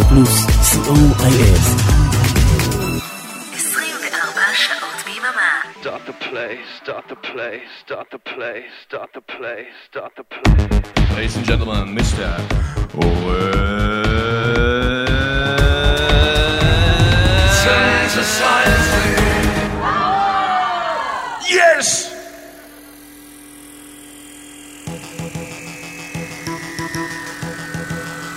רדיו פלוס, co.il. Start the play, start the play, start the play, start the play, start the play. Ladies and gentlemen, Mr. Yes!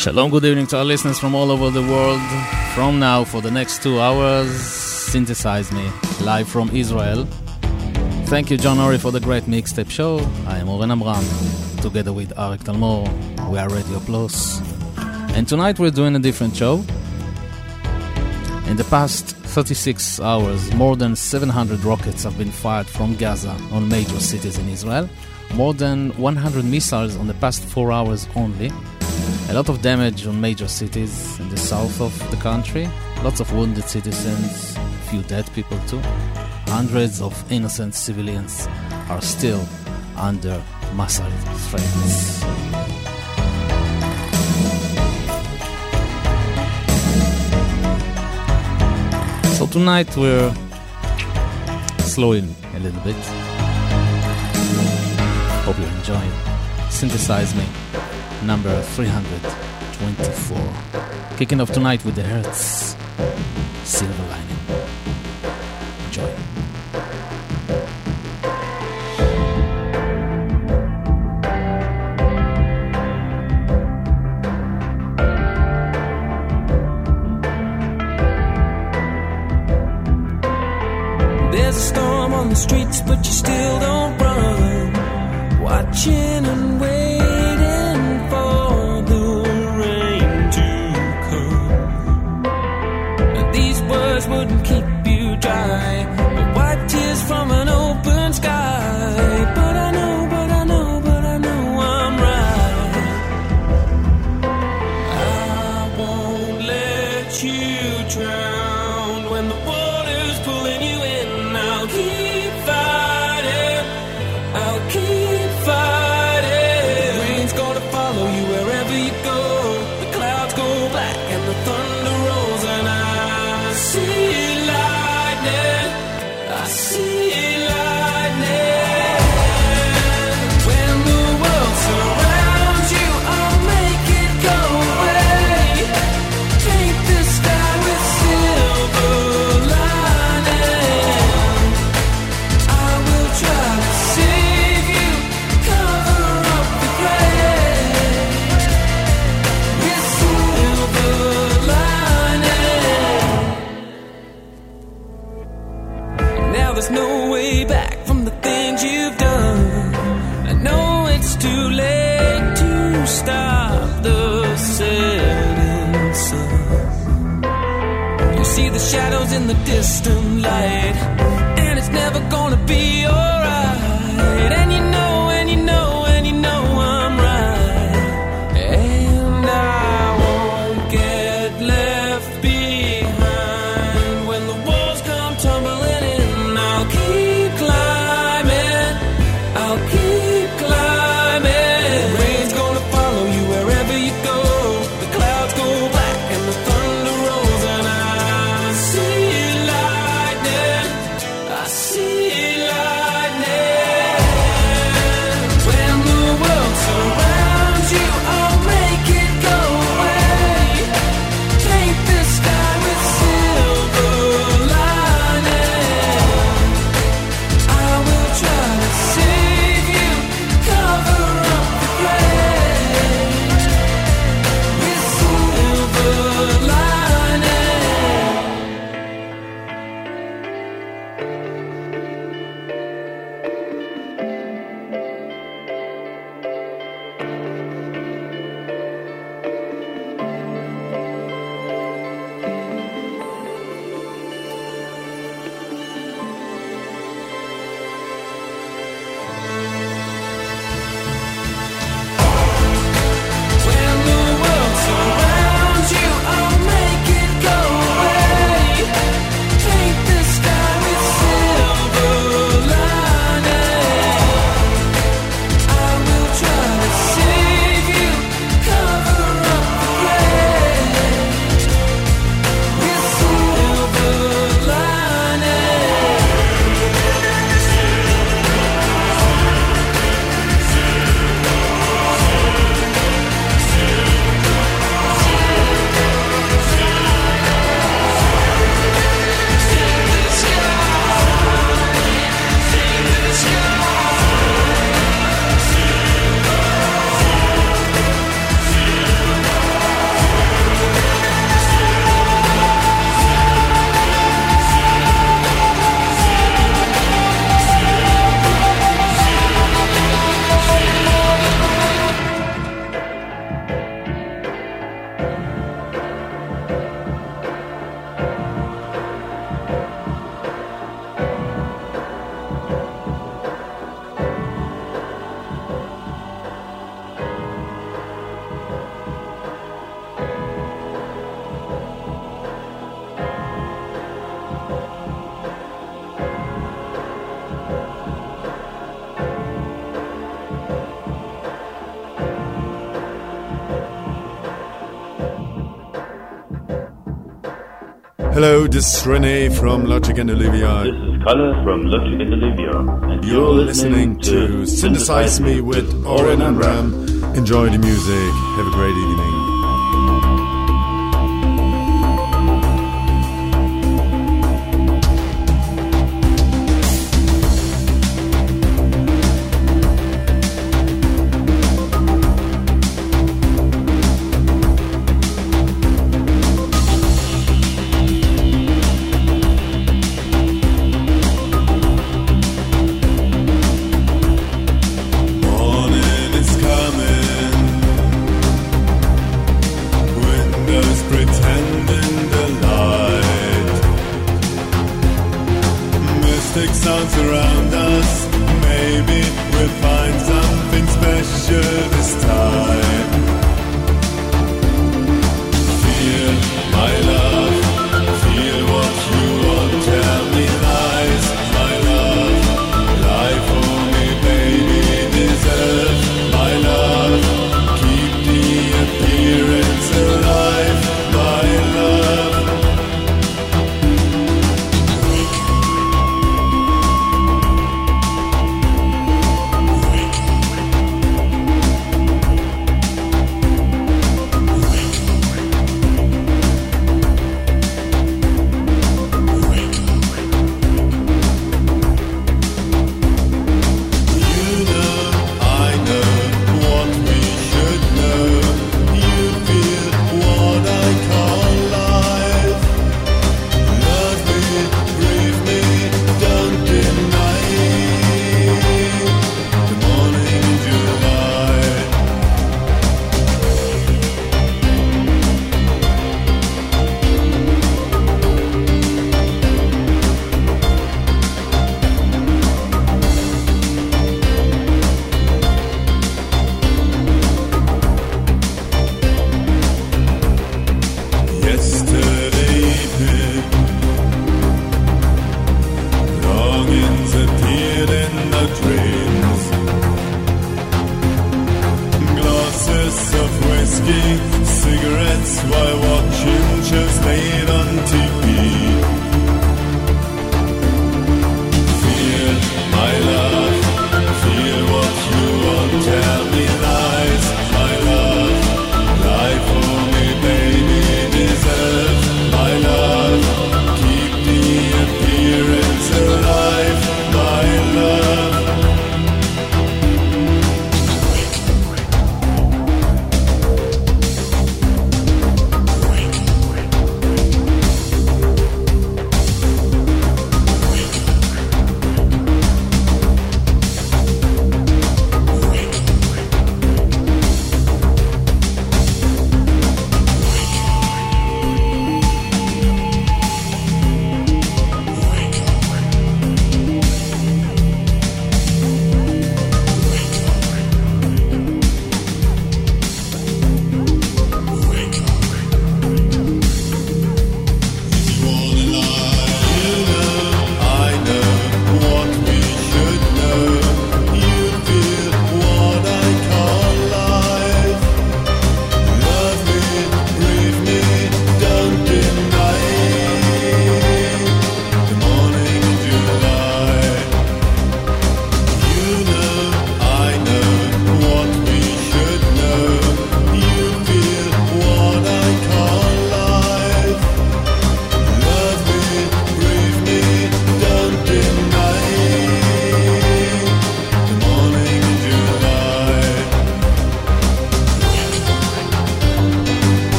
Shalom, good evening to our listeners from all over the world. From now, for the next two hours, synthesize me live from Israel. Thank you, John Ori, for the great mixtape show. I am Oren Amram, together with Arik Talmor. We are Radio Plus. And tonight we're doing a different show. In the past 36 hours, more than 700 rockets have been fired from Gaza on major cities in Israel. More than 100 missiles on the past four hours only. A lot of damage on major cities in the south of the country. Lots of wounded citizens, a few dead people too. Hundreds of innocent civilians are still under missile threats. So tonight we're slowing a little bit. Hope you're. Synthesize me, number 324. Kicking off tonight with the Hurts Silver Lining. Enjoy. There's a storm on the streets, but you still don't run. Watching and This is Rene from Logic and Olivia. This is Color from Logic and Olivia. And you're, you're listening, listening, to Synthesize Me with Oren ram Enjoy the music. Have a great evening.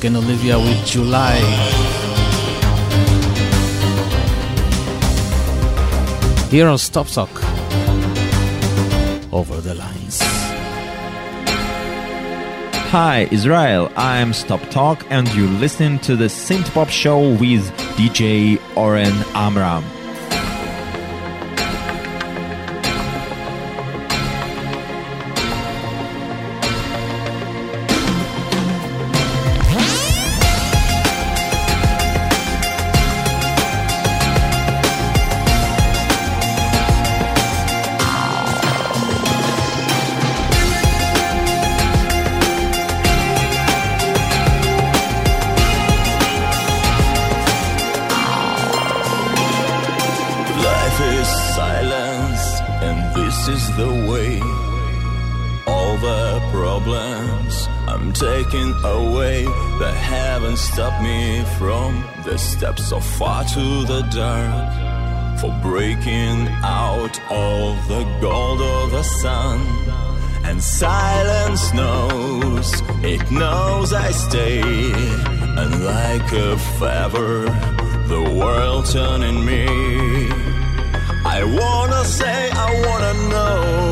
Music and Olivia with July. Here on Stop Talk. Over the lines. Hi, Israel. I'm Stop Talk, and you're listening to the Synth Pop Show with DJ Oren Amram. The steps are far to the dark for breaking out of the gold of the sun. And silence knows, it knows I stay. And like a feather, the world turning me. I wanna say, I wanna know.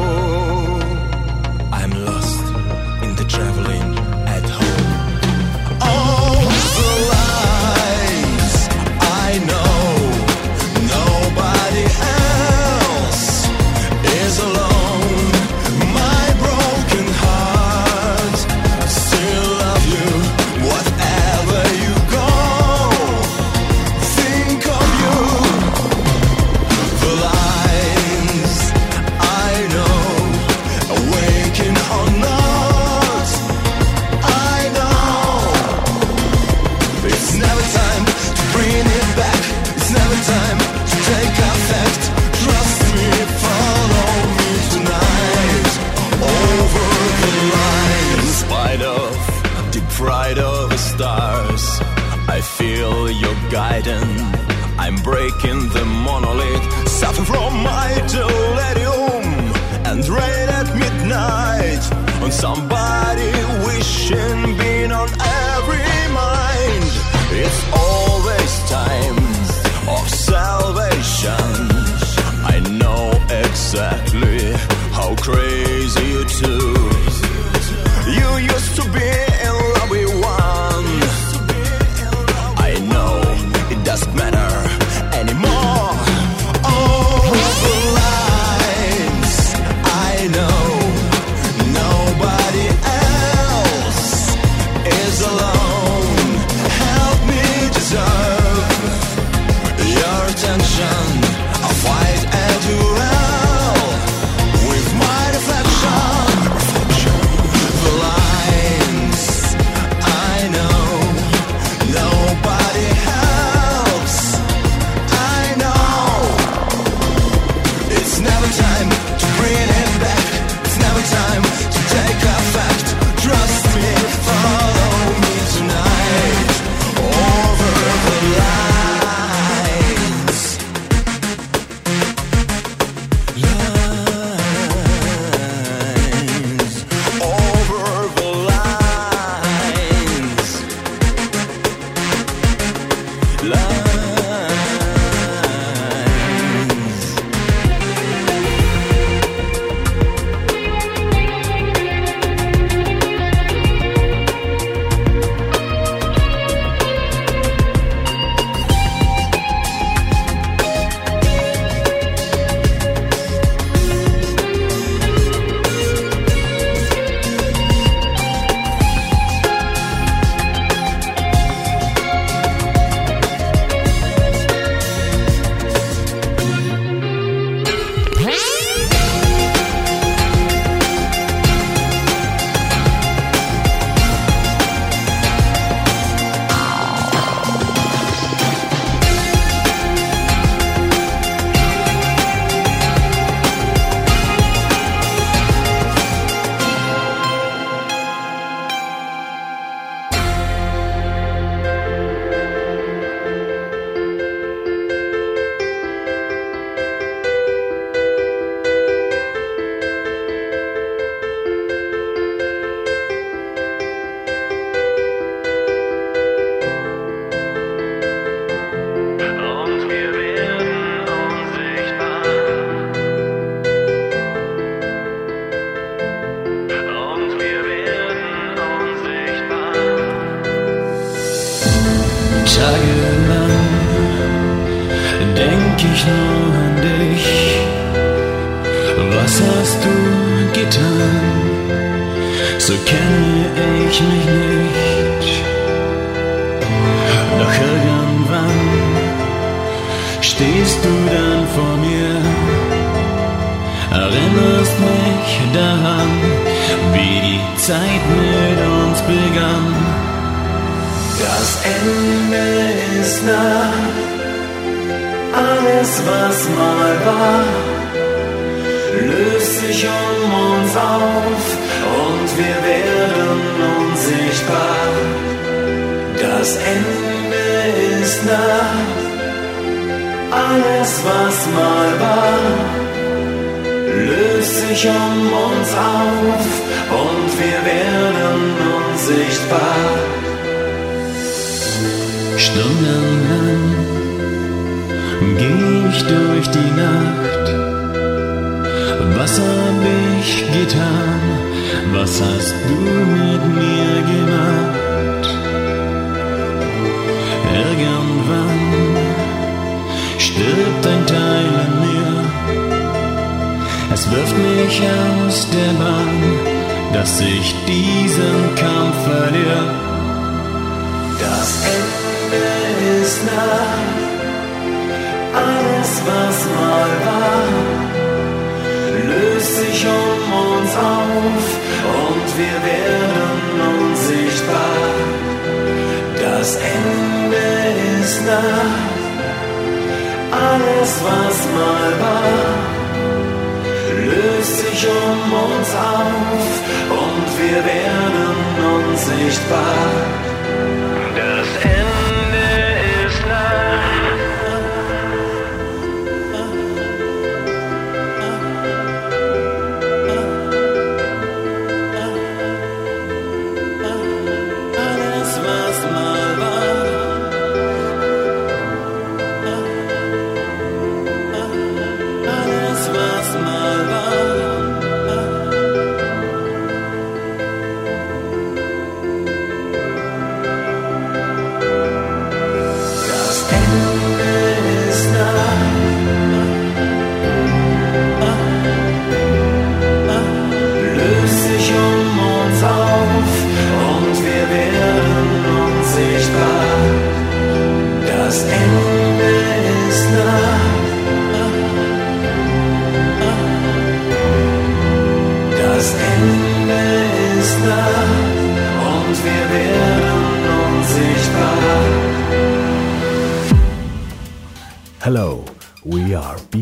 from my delirium and rain at midnight on some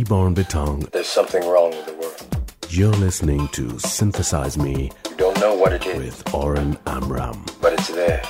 Beborn Beton. There's something wrong with the world. You're listening to Synthesize Me. You don't know what it is. With Oren Amram. But it's there.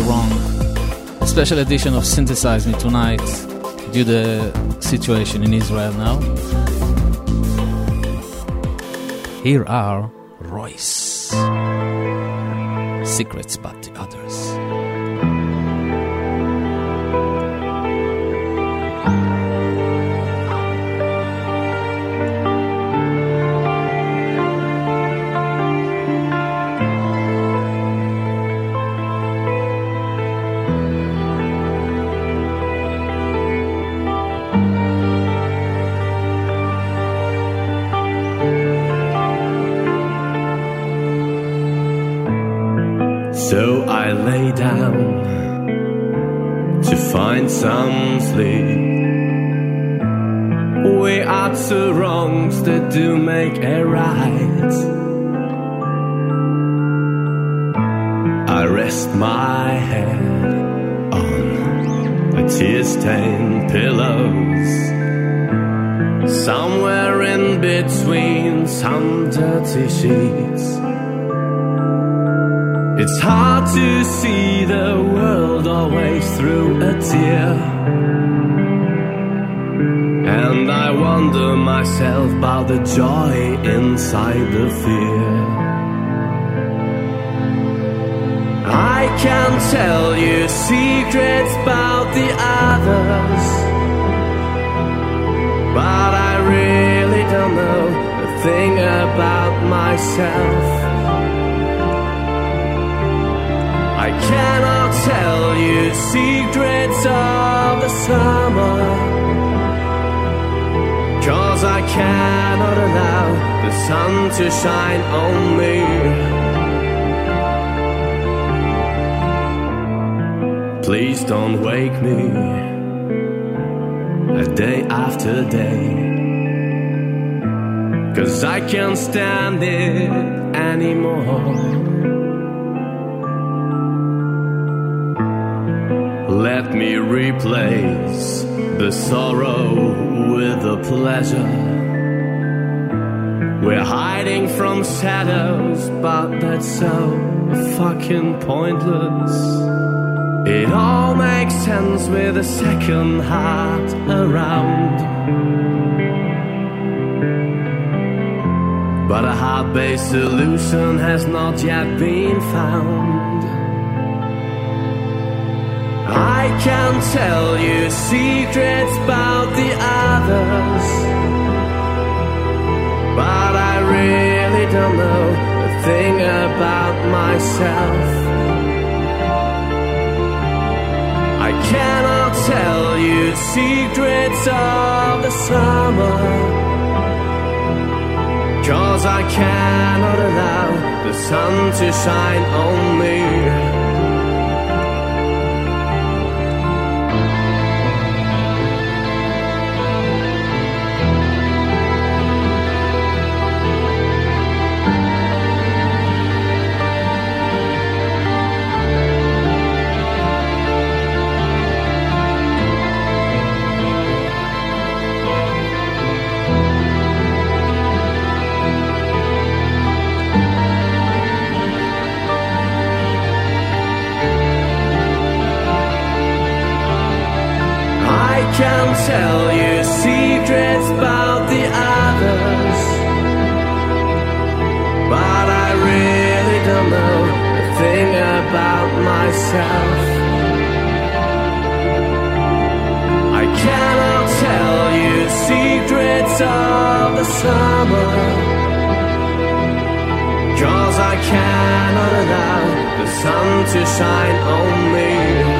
Wrong. A special edition of Synthesize Me tonight due to the situation in Israel now. Here are RROYCE. Secrets but sheets. It's hard to see the world always through a tear. And I wonder myself about the joy inside the fear. I can tell you secrets about the others, but I really don't know thing about myself. I cannot tell you secrets of the summer. Cause I cannot allow the sun to shine on me. Please don't wake me a day after day. Cause I can't stand it anymore. Let me replace the sorrow with the pleasure. We're hiding from shadows, but that's so fucking pointless. It all makes sense with a second heart around. But a heart based solution has not yet been found. I can tell you secrets about the others, but I really don't know a thing about myself. I cannot tell you secrets of the summer, cause I cannot allow the sun to shine on me. Tell you secrets about the others, but I really don't know a thing about myself. I cannot tell you secrets of the summer, cause I cannot allow the sun to shine on me.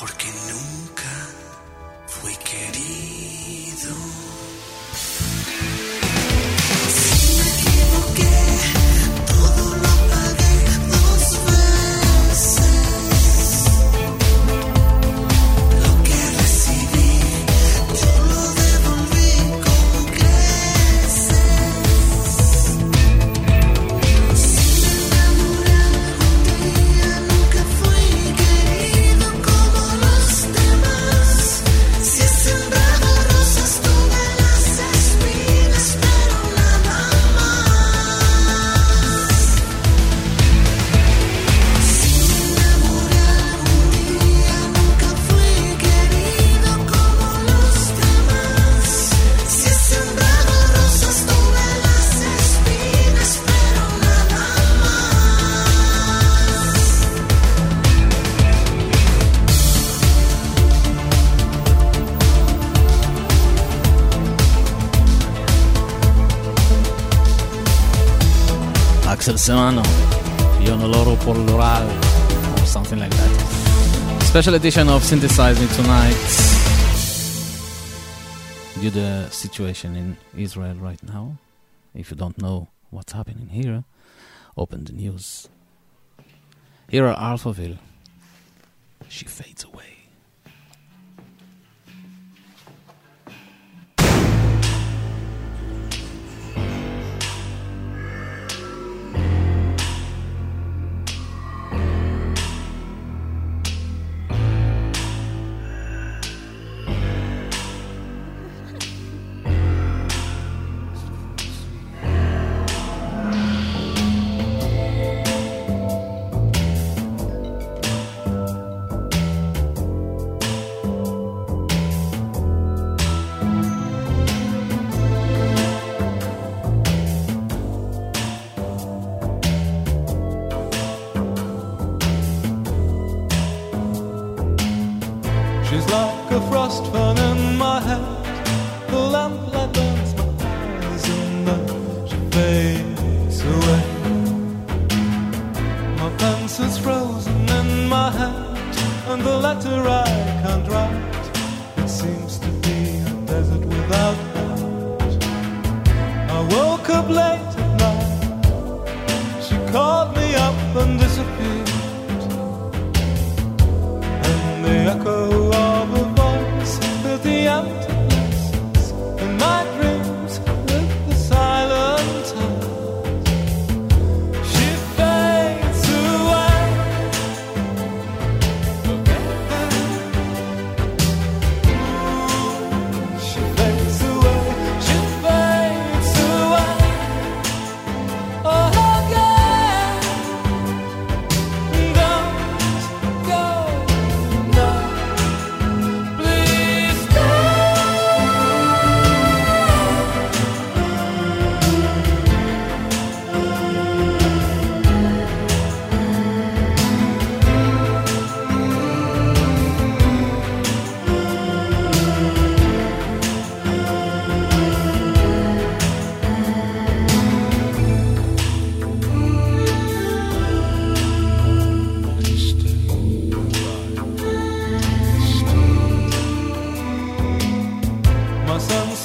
porque no special edition of Synthesize Me Tonight. Due the situation in Israel right now, if you don't know what's happening here, open the news. Here are Alphaville. She fades.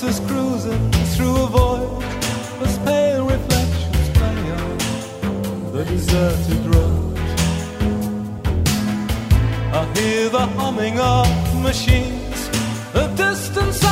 was cruising through a void, was pale reflections play on the deserted road. I hear the humming of machines, the distance.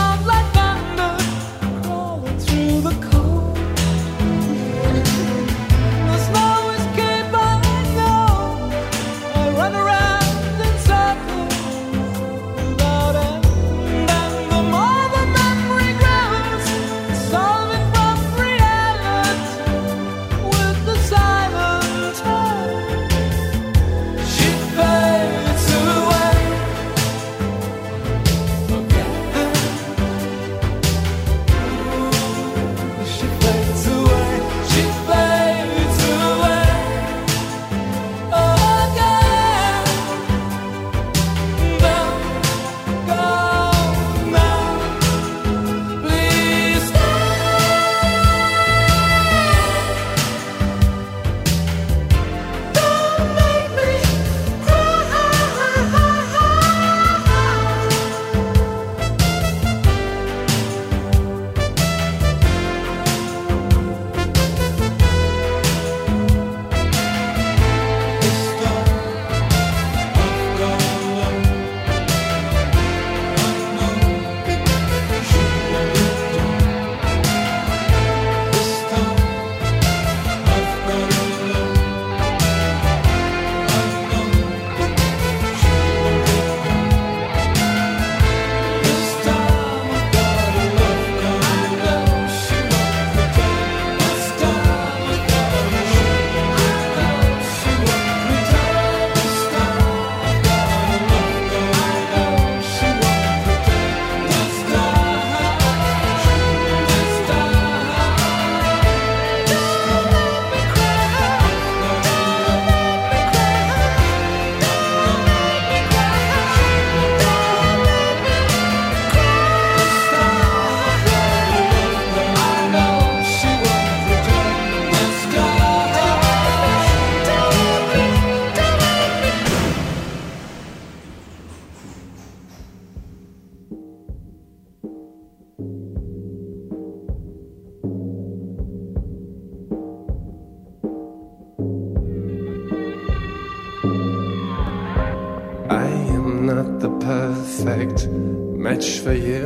For you.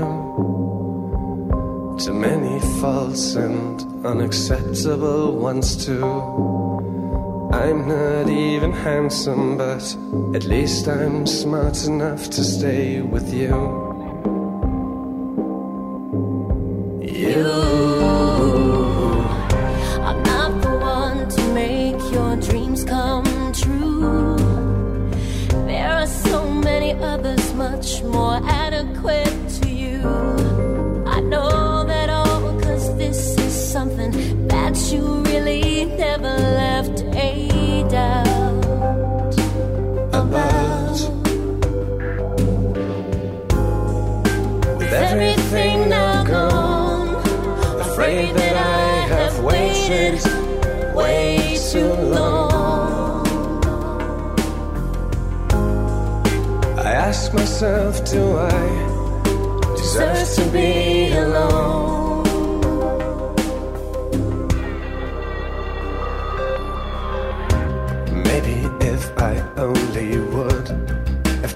Too many faults and unacceptable ones, too. I'm not even handsome, but at least I'm smart enough to stay with. You.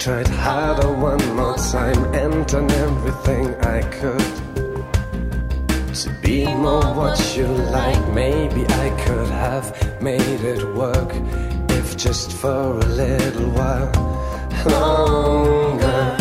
Tried harder one more time and done everything I could to be more what you like. Maybe I could have made it work if just for a little while longer.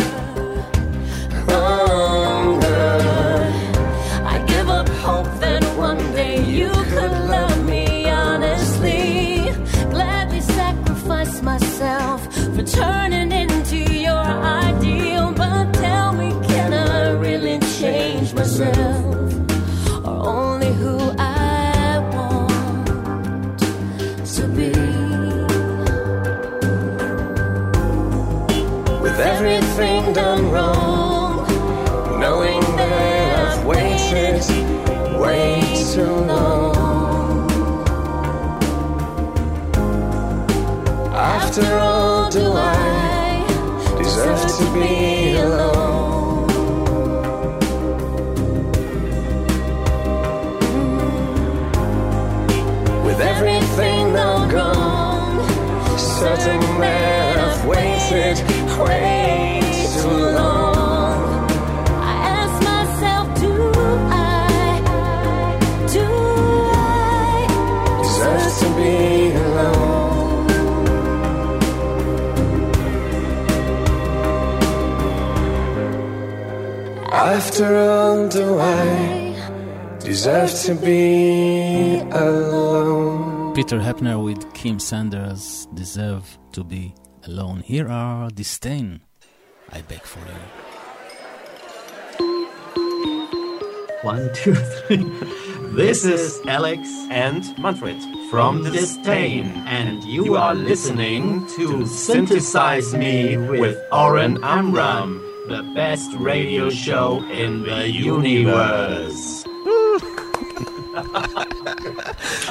After all, After all, do I deserve to be alone? Peter Heppner with Kim Sanders deserve to be alone. Here are Disdain. I beg for you. One, two, three. This is Alex and Manfred from the Disdain, and you are listening to Synthesize Me with Oren Amram, the best radio show in the universe.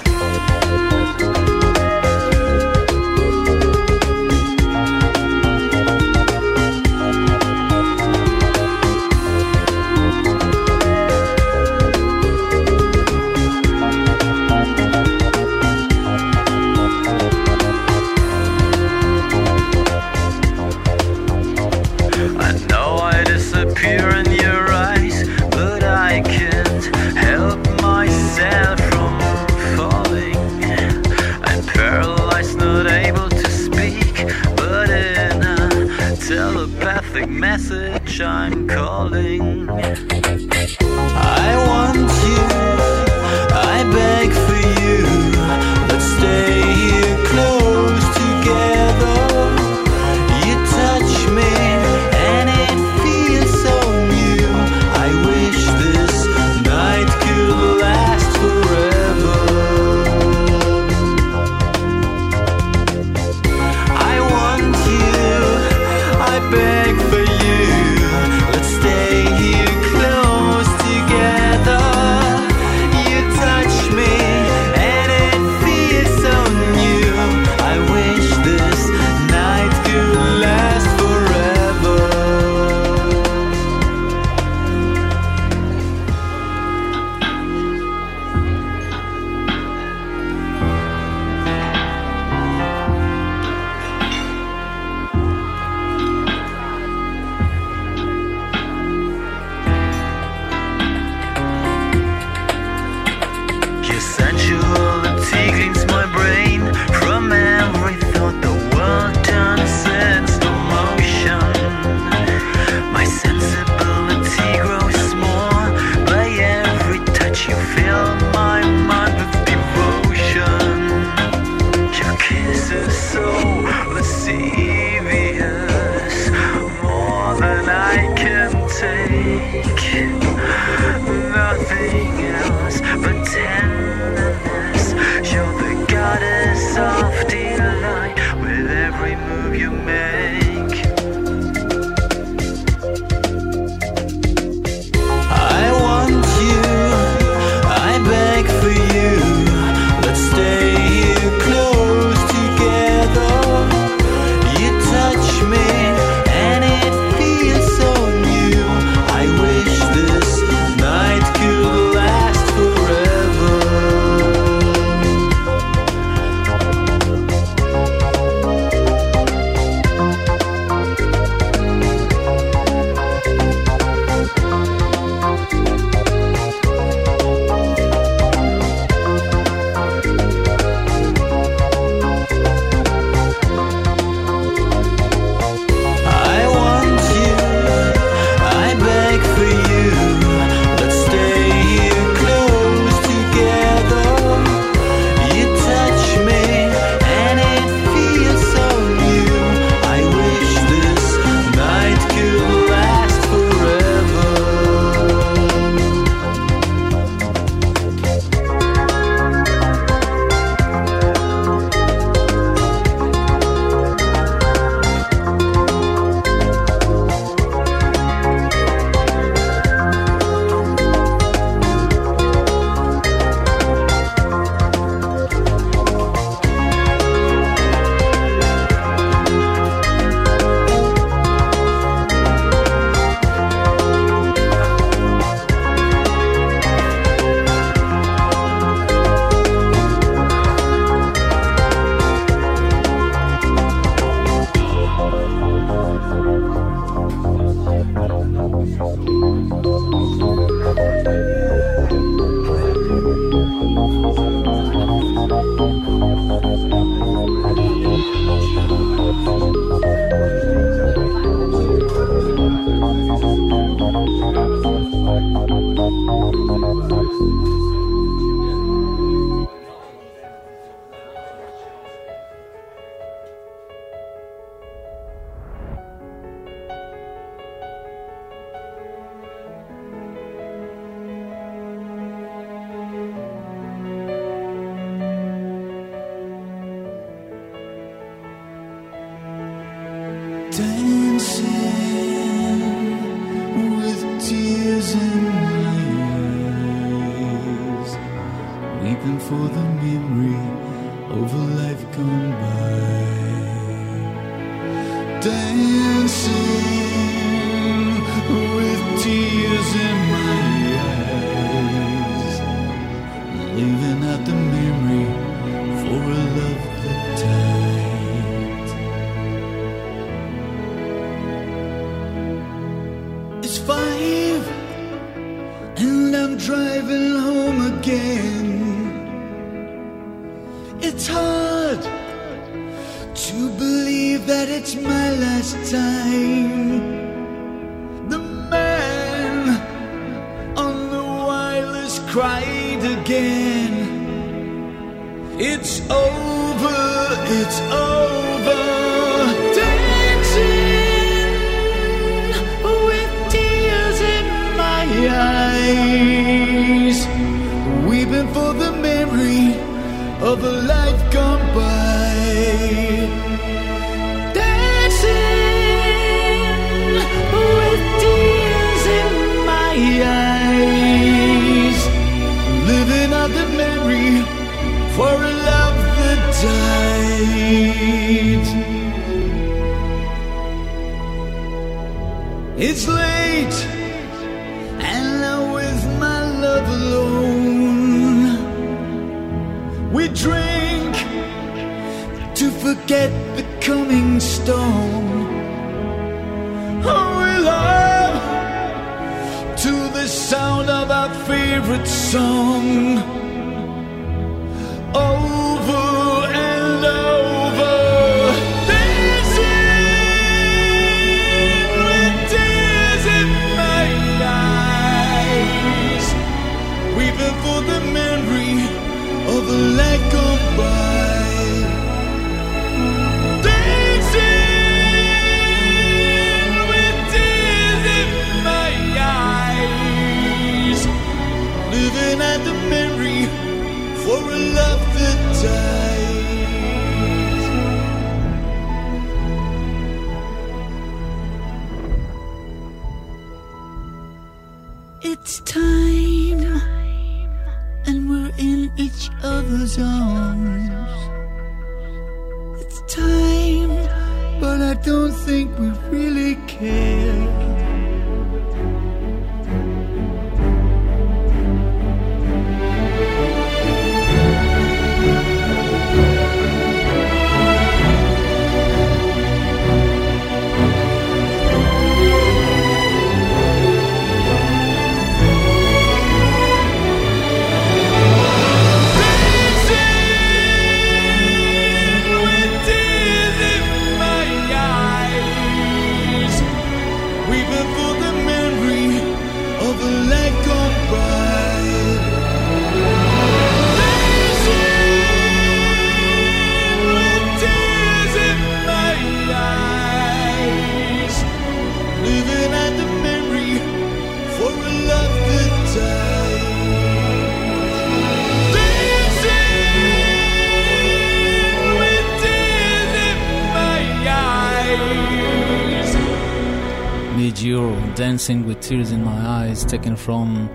Dancing with Tears in My Eyes, taken from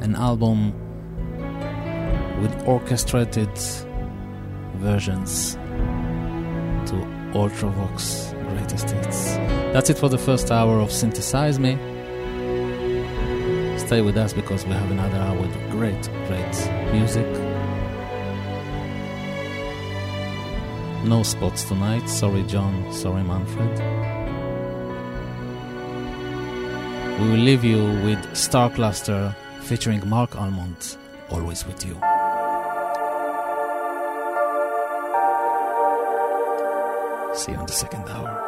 an album with orchestrated versions to Ultravox greatest hits. That's it for the first hour of Synthesize Me. Stay with us because we have another hour with great, great music. No spots tonight. Sorry, John. Sorry, Manfred. We will leave you with Star Cluster featuring Marc Almond, always with you. See you on the second hour.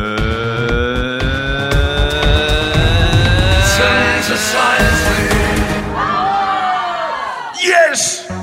society. Yes!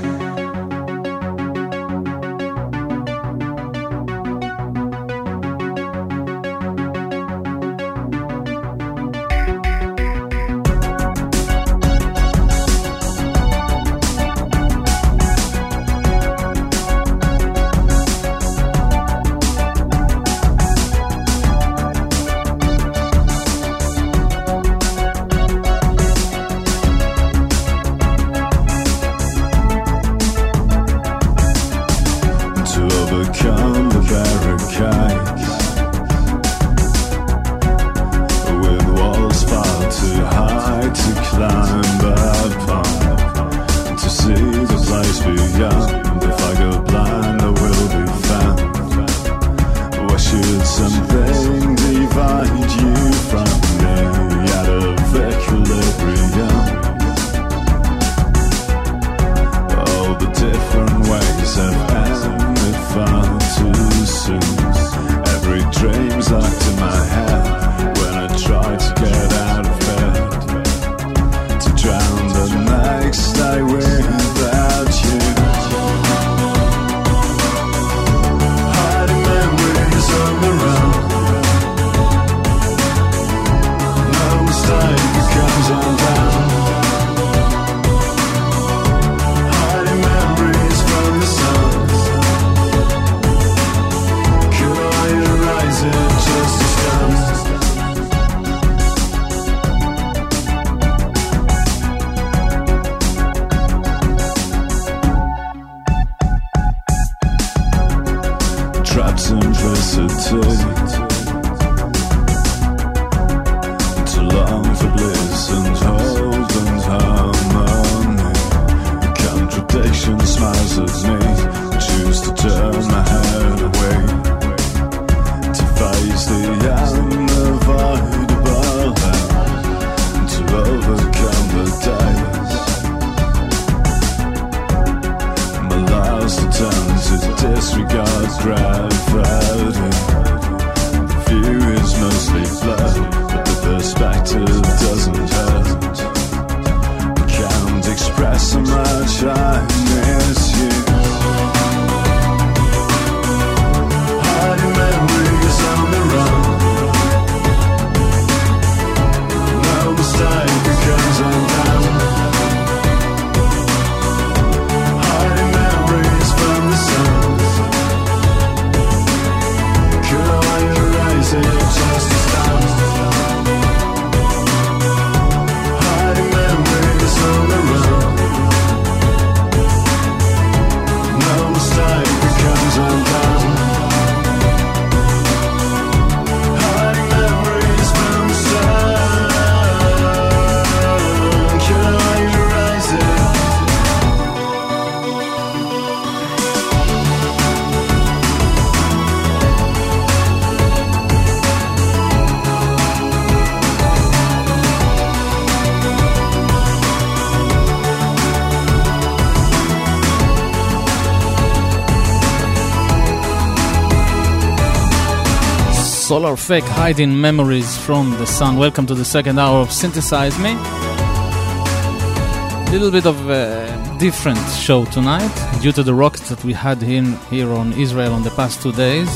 Solar Fake Hiding Memories from the Sun. Welcome to the second hour of Synthesize Me. A little bit of a different show tonight due to the rocks that we had in, here on Israel on the past two days.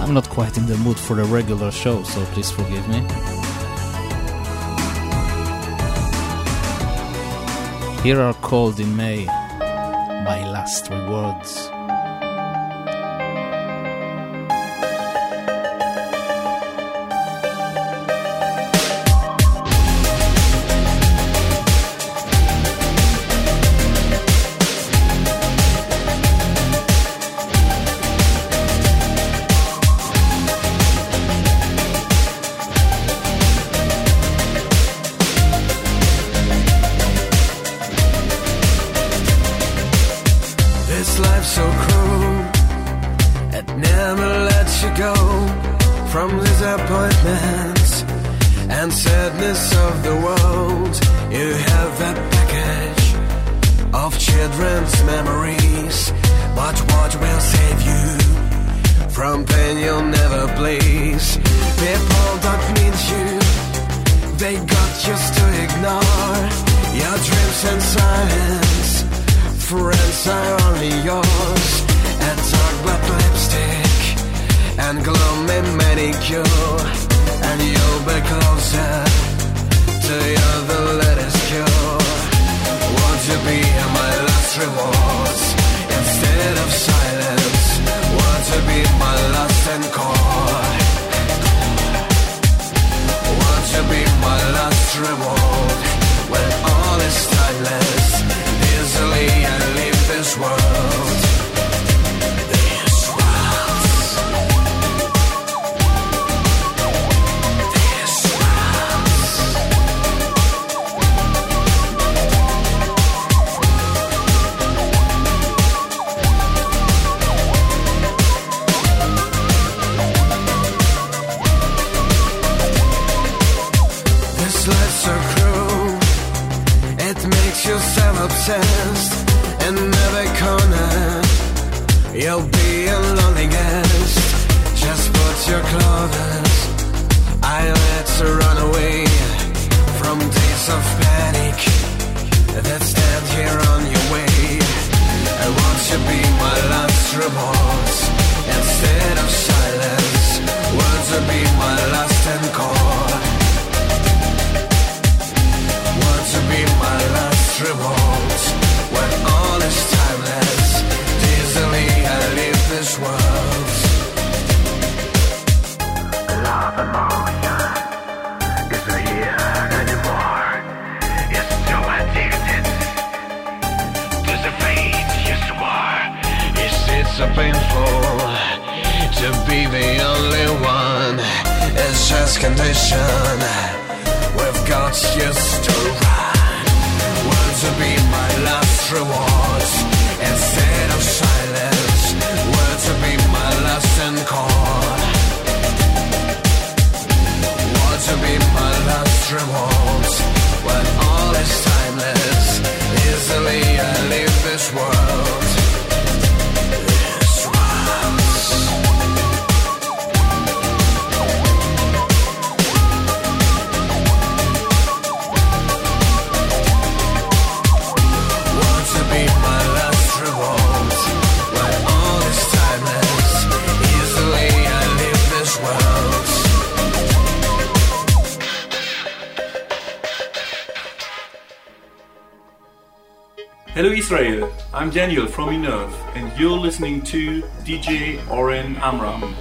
I'm not quite in the mood for a regular show, so please forgive me. Here are called in May my last rewards. Israel. I'm Daniel from Inerv, and you're listening to DJ Oren Amram.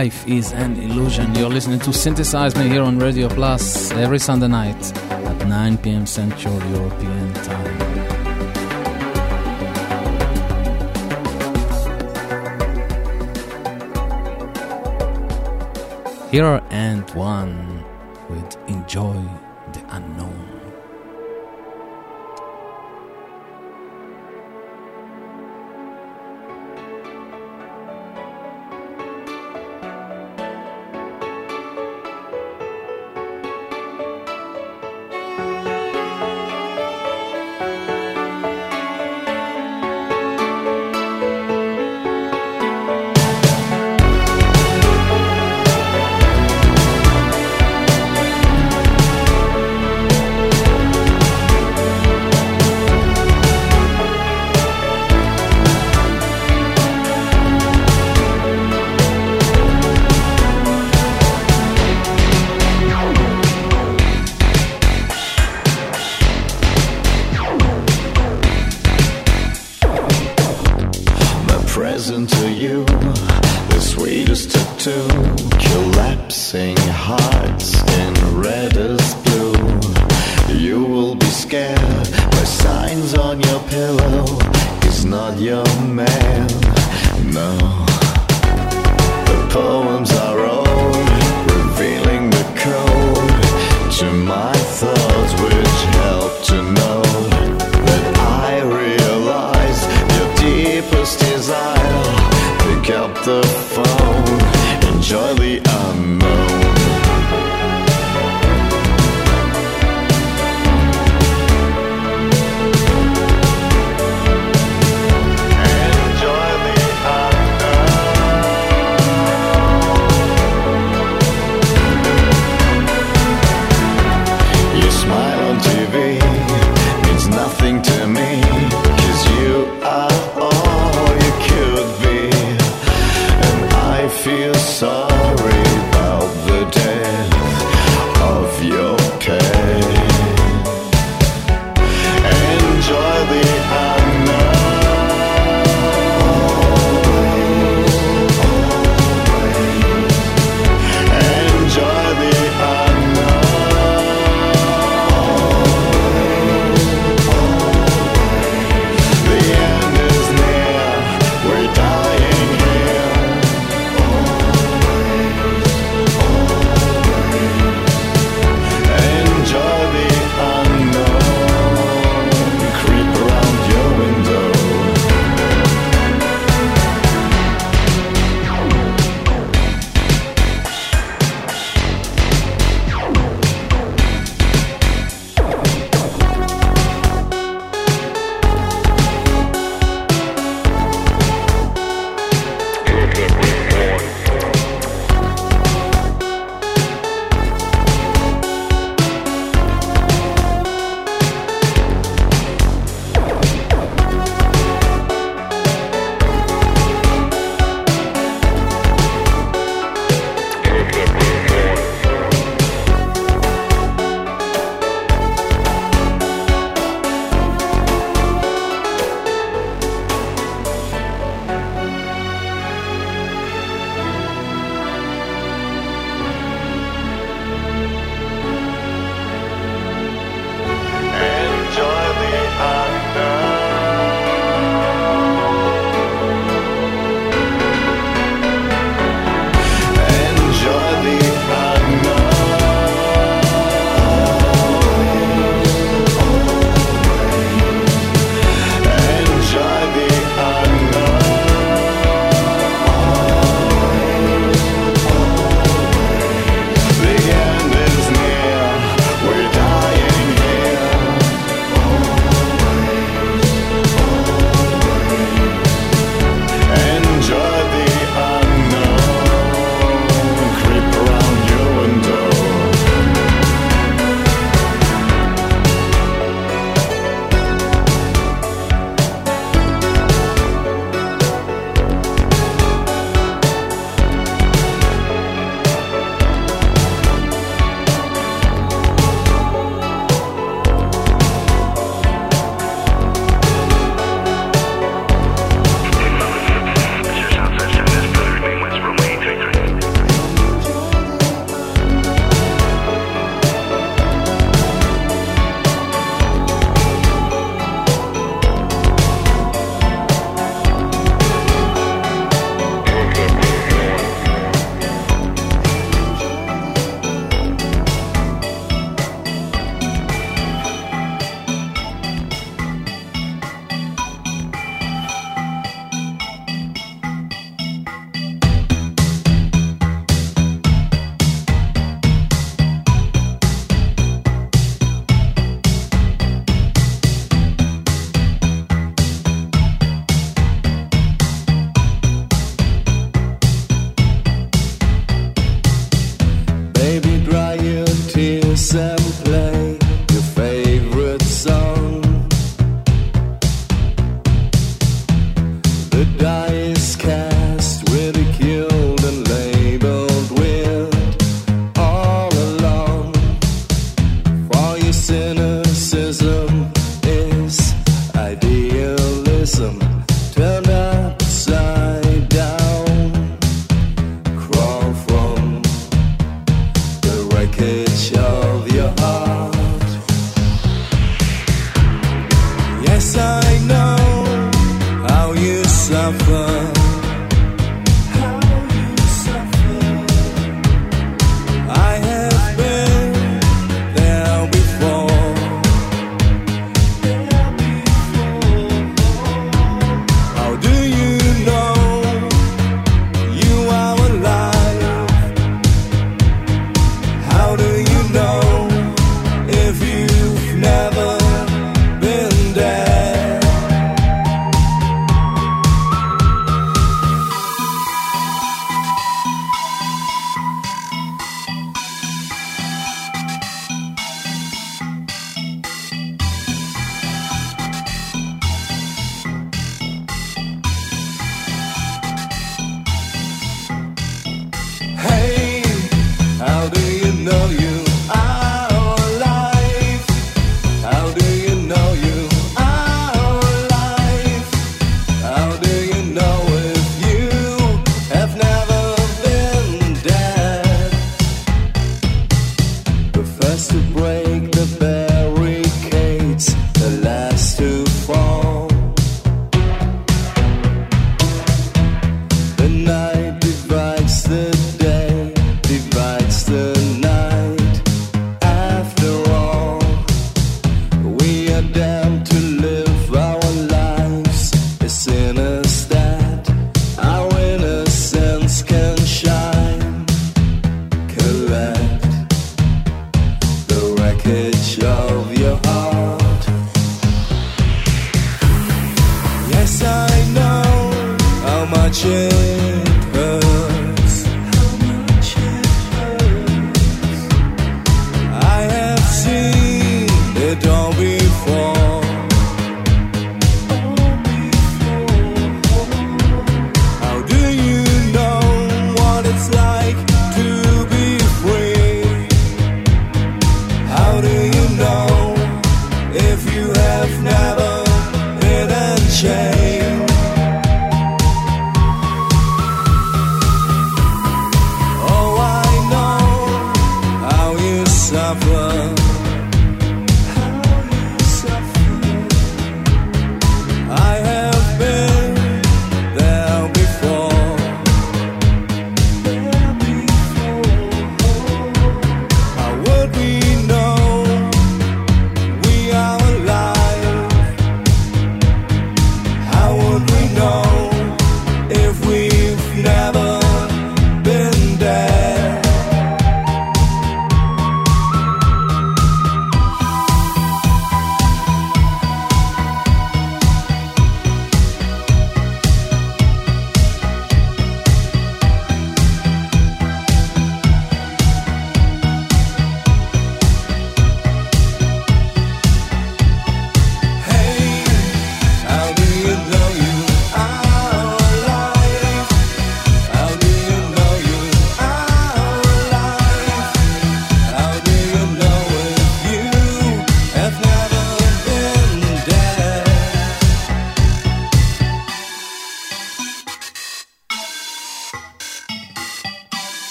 Life is an Illusion. You're listening to Synthesize Me here on Radio Plus every Sunday night at 9 p.m. Central European Time. Here and one with Enjoy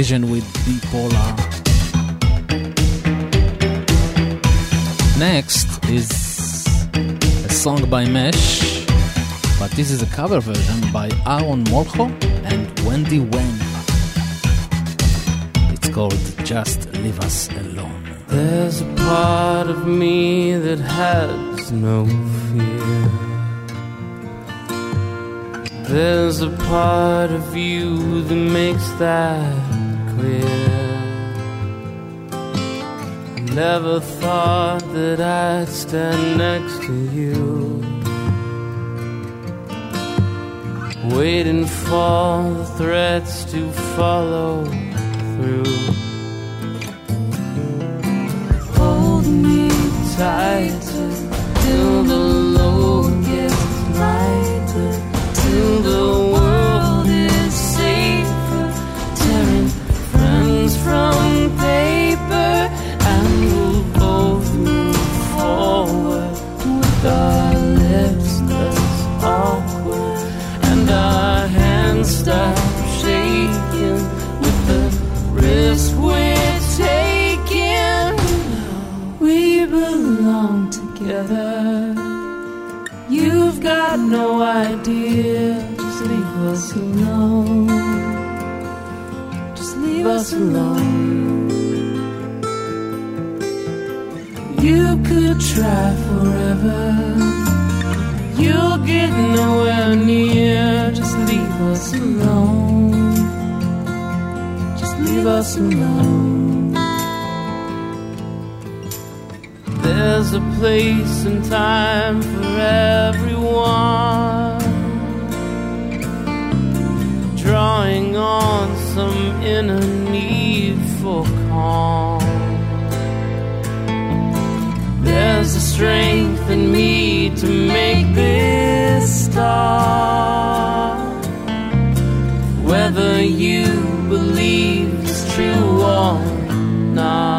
Vision with Bipolar. Next is a song by Mesh, but this is a cover version by Aaron Molcho and Wendy Wang. It's called Just Leave Us Alone. There's a part of me that has no fear. There's a part of you that makes that clear. Never thought that I'd stand next to you. Waiting for the threats to follow through. Hold me tight till the load gets lighter, till the from paper and we'll both move forward with our lips that's awkward and our hands start shaking with the risk we're taking. We belong together. You've got no idea, just leave us alone leave us alone. You could try forever, you'll get nowhere near. Just leave us alone. Just leave us alone. There's a place and time for everyone. Drawing on some inner need for calm. There's a strength in me to make this stop. Whether you believe it's true or not.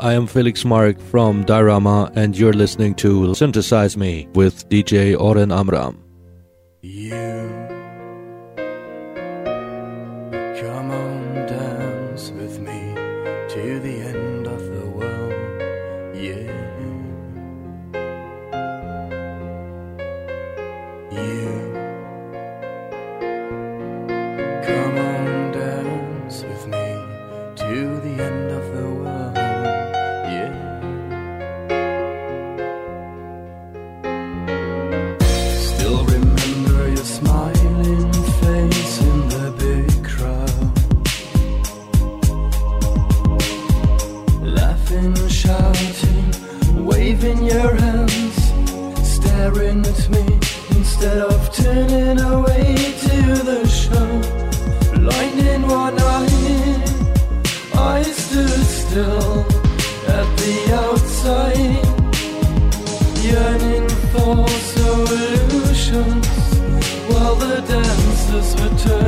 I am Felix Marc from Diorama, and you're listening to Synthesize Me with DJ Oren Amram. while the dancers return.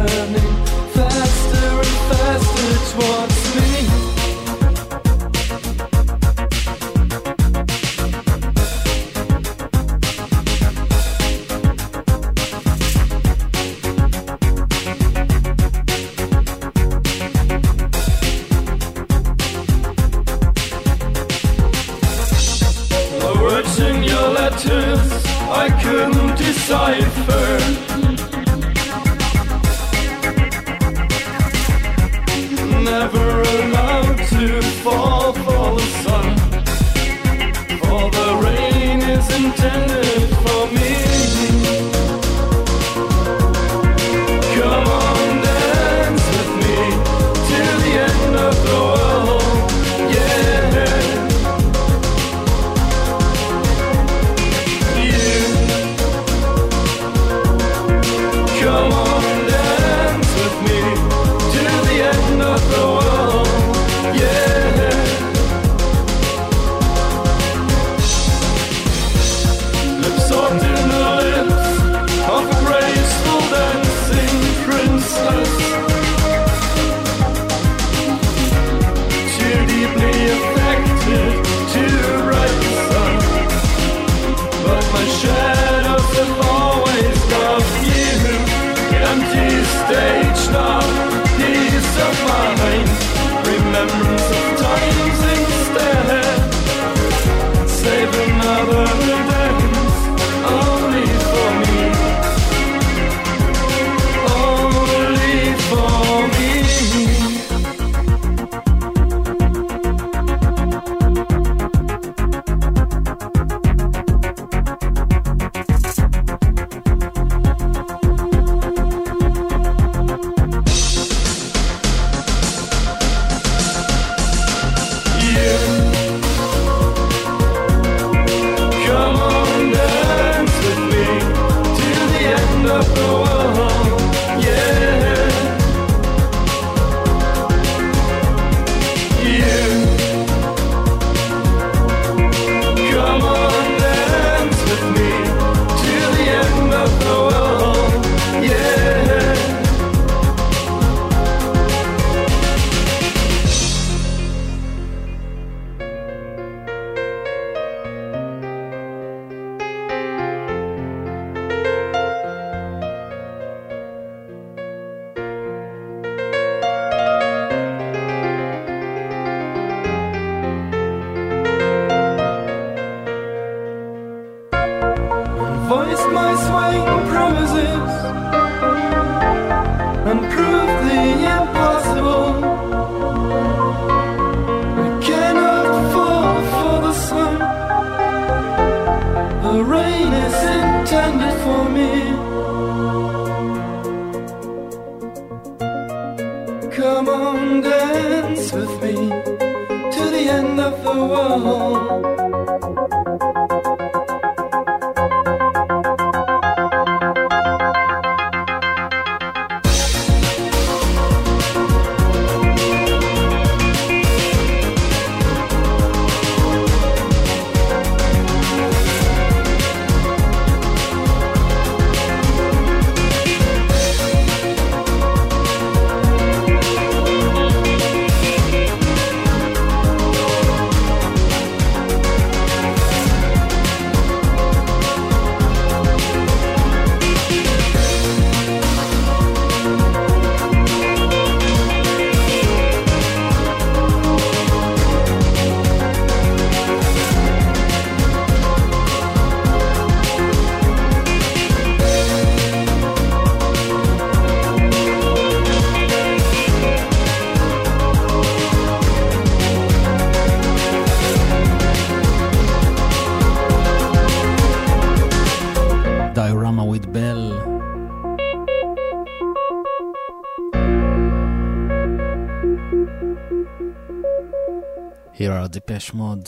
Depeche Mode,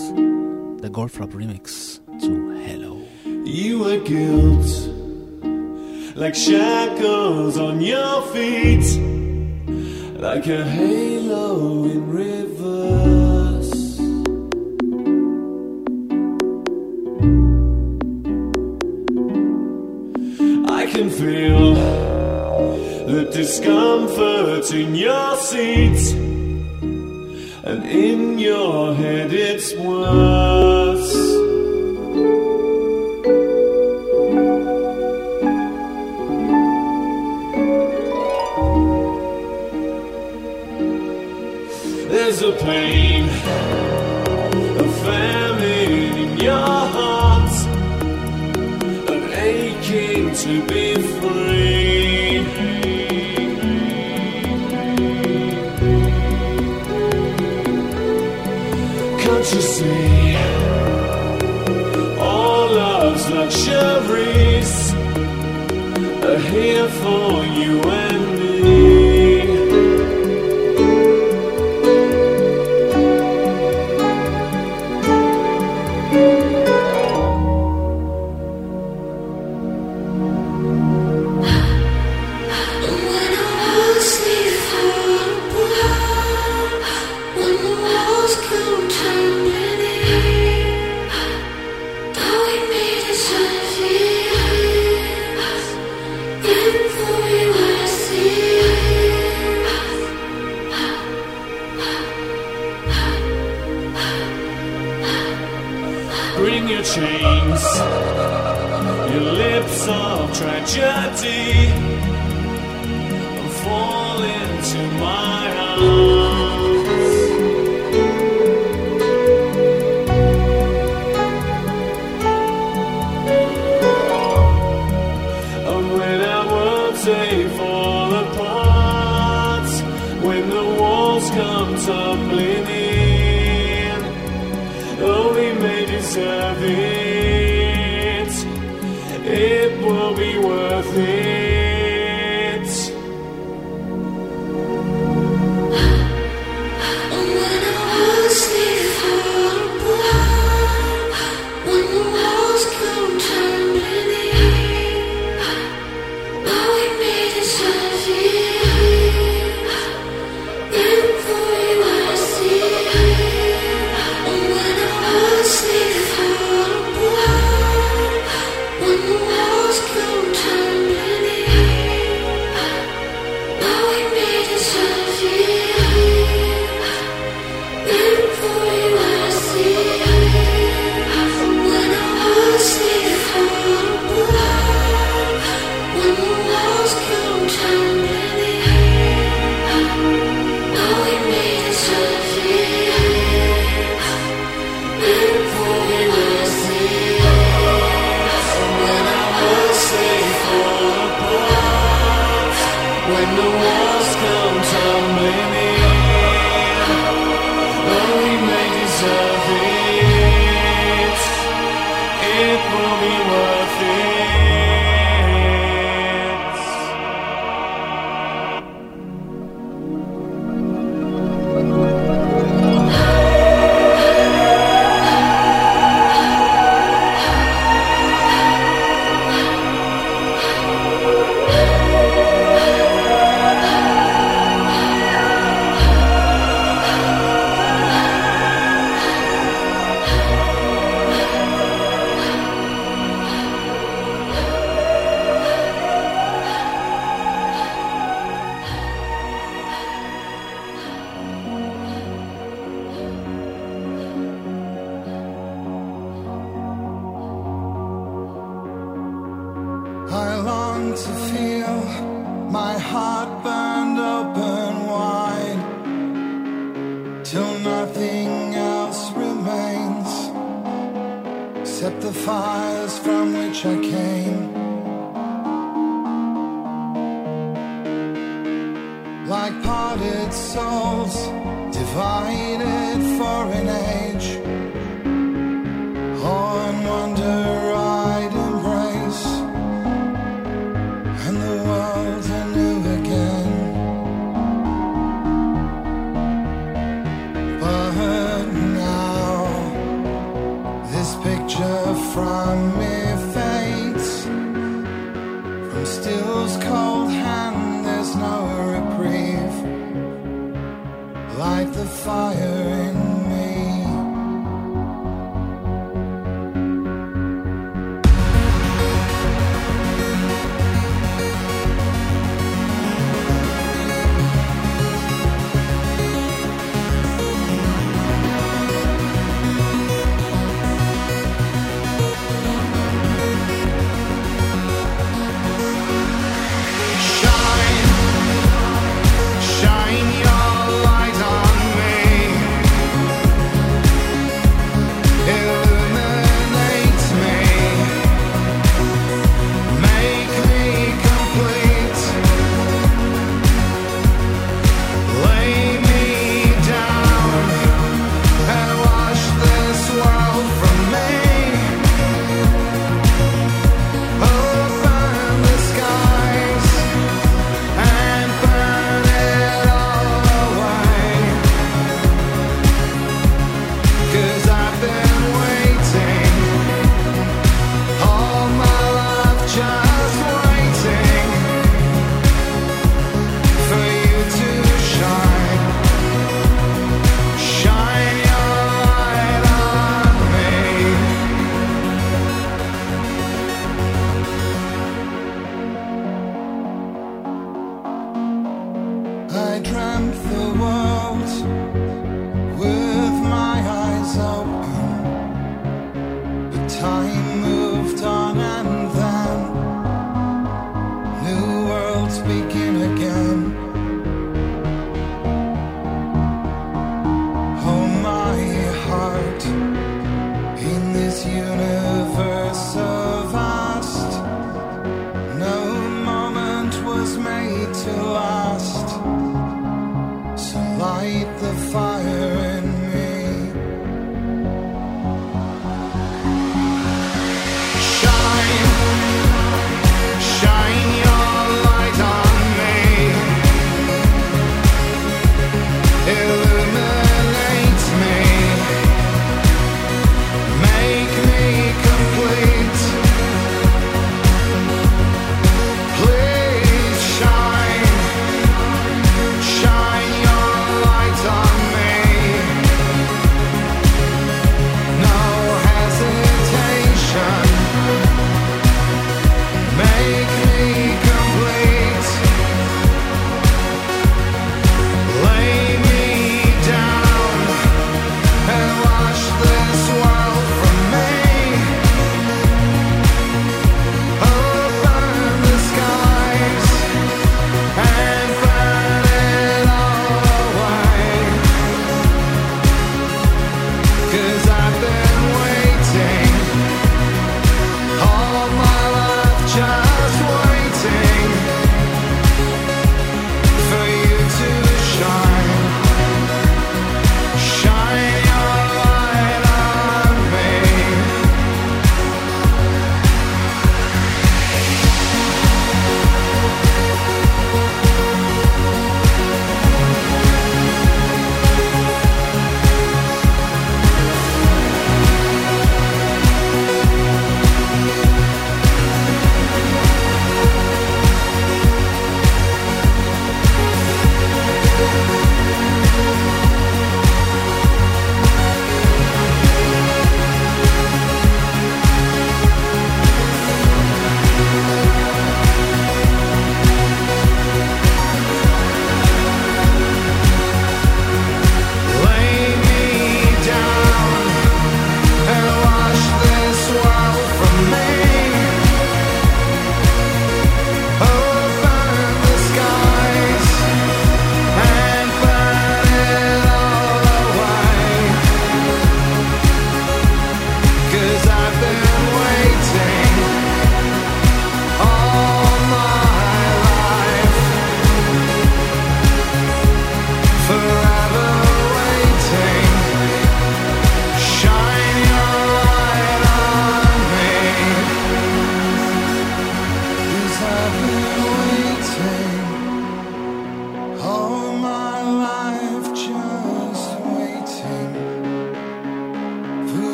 the Goldfrapp remix to Halo. You were guilt, like shackles on your feet, like a halo in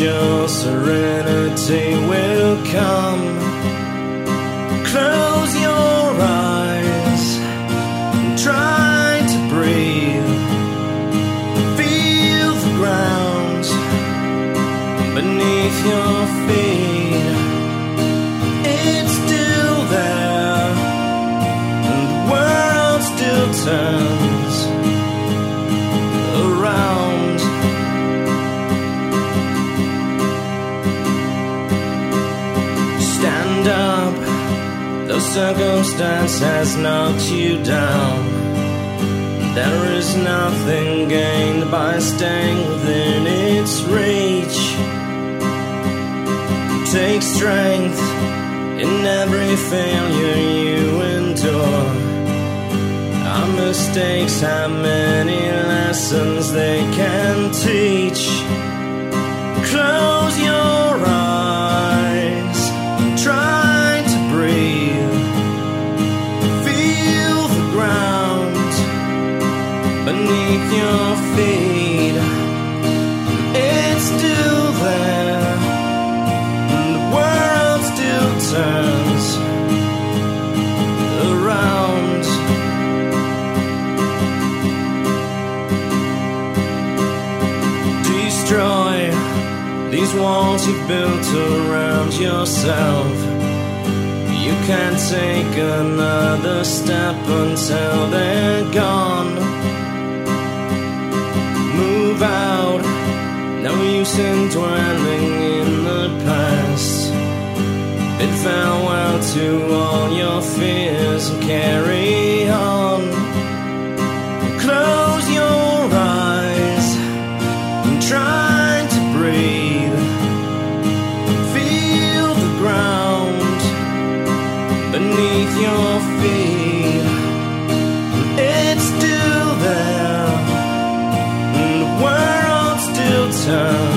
your serenity will come. circumstance has knocked you down. There is nothing gained by staying within its reach. Take strength in every failure you endure. Our mistakes have many lessons they can teach. Close you built around yourself. You can't take another step until they're gone. Move out, no use in dwelling in the past. Bid farewell to all your fears and carry on. return.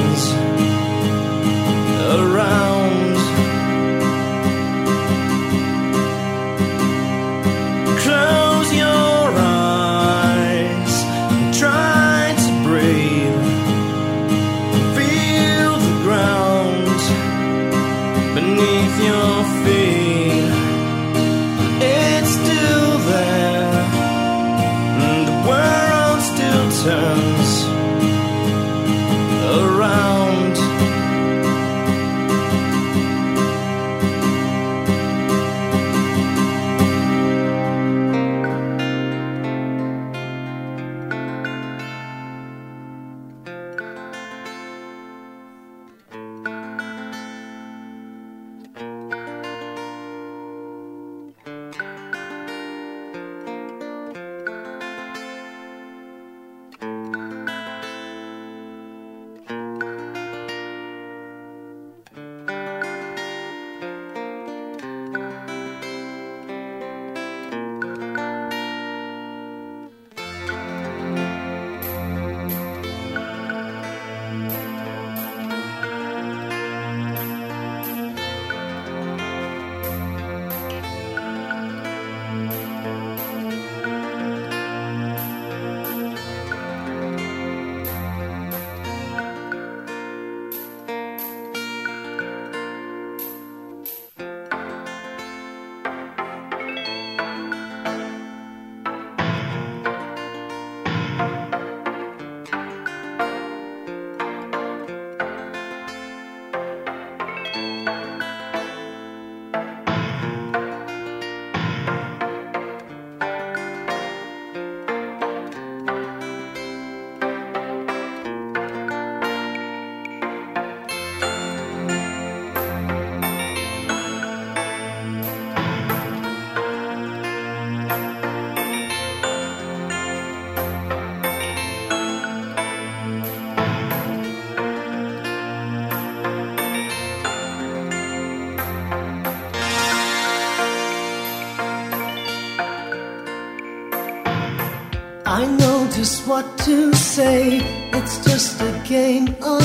what to say. It's just a game on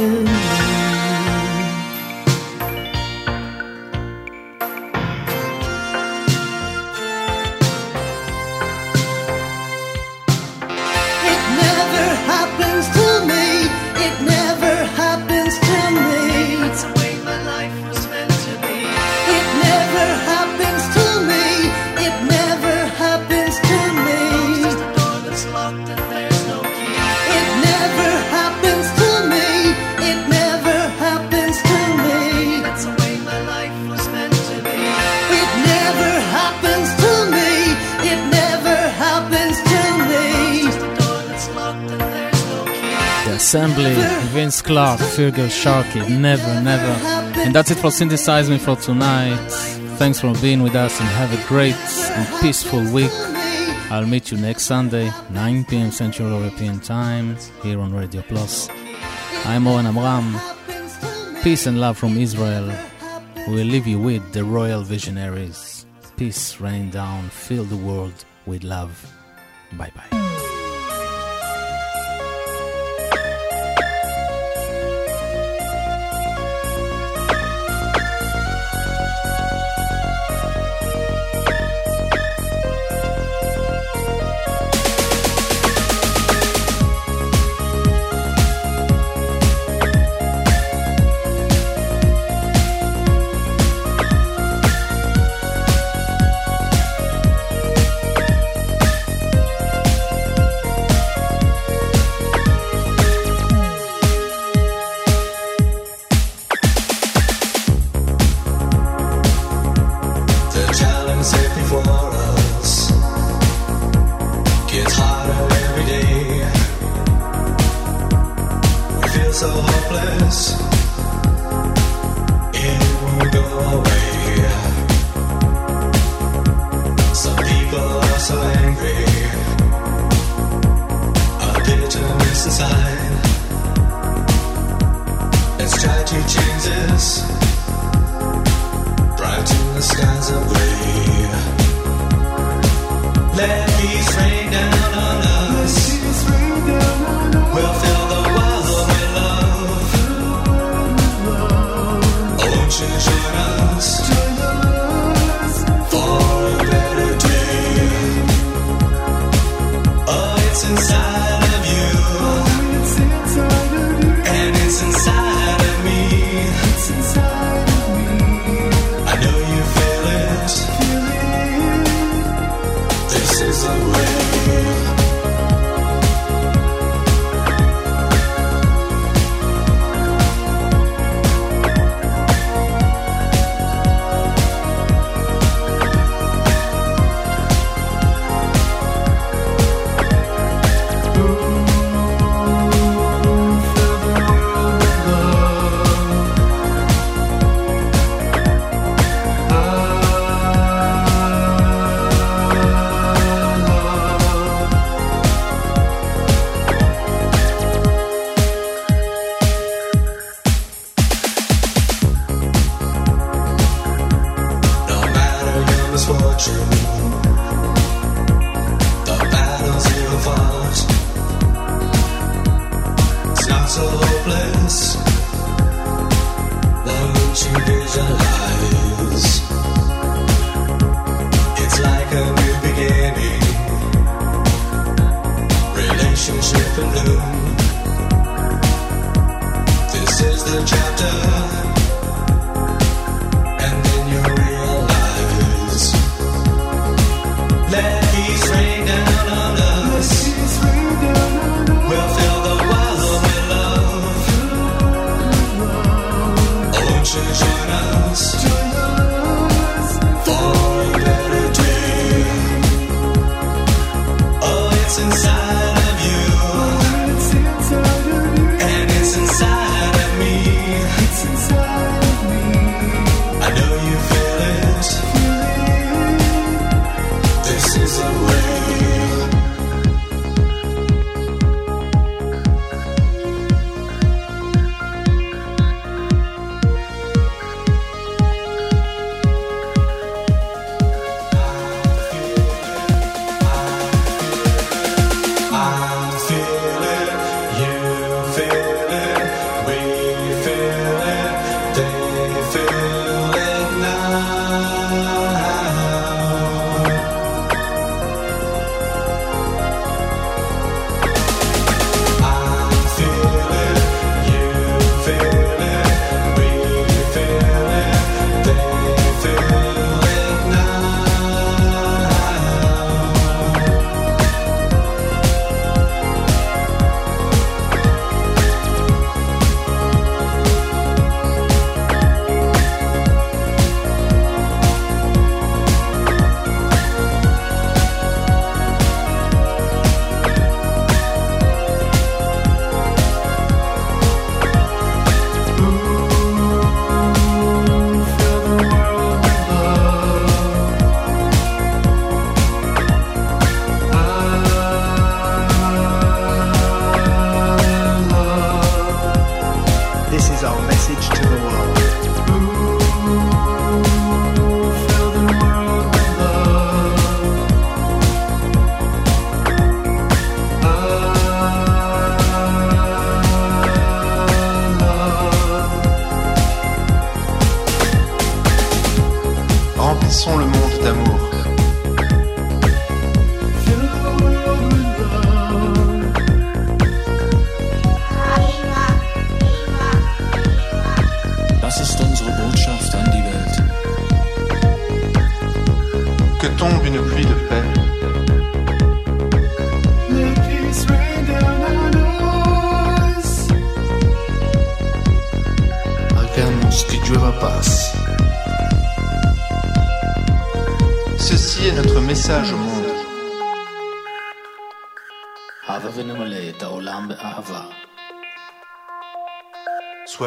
to you. Assembly, Vince Clarke, Feargal Sharkey, never, never. And that's it for Synthesize Me for tonight. Thanks for being with us and have a great and peaceful week. I'll meet you next Sunday, 9 p.m. Central European Time, here on Radio Plus. I'm Oren Amram. Peace and love from Israel. We'll leave you with the royal visionaries. Peace rain down, fill the world with love. Bye bye.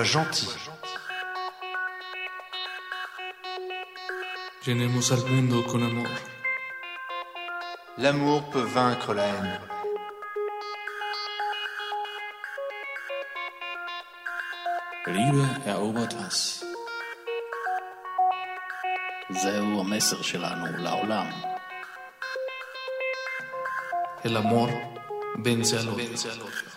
Sois gentil. Llenemos al mundo con amor. L'amour peut vaincre la haine. Liebe erobert Hass. זהו המסר שלנו לעולם. El amor vence al odio.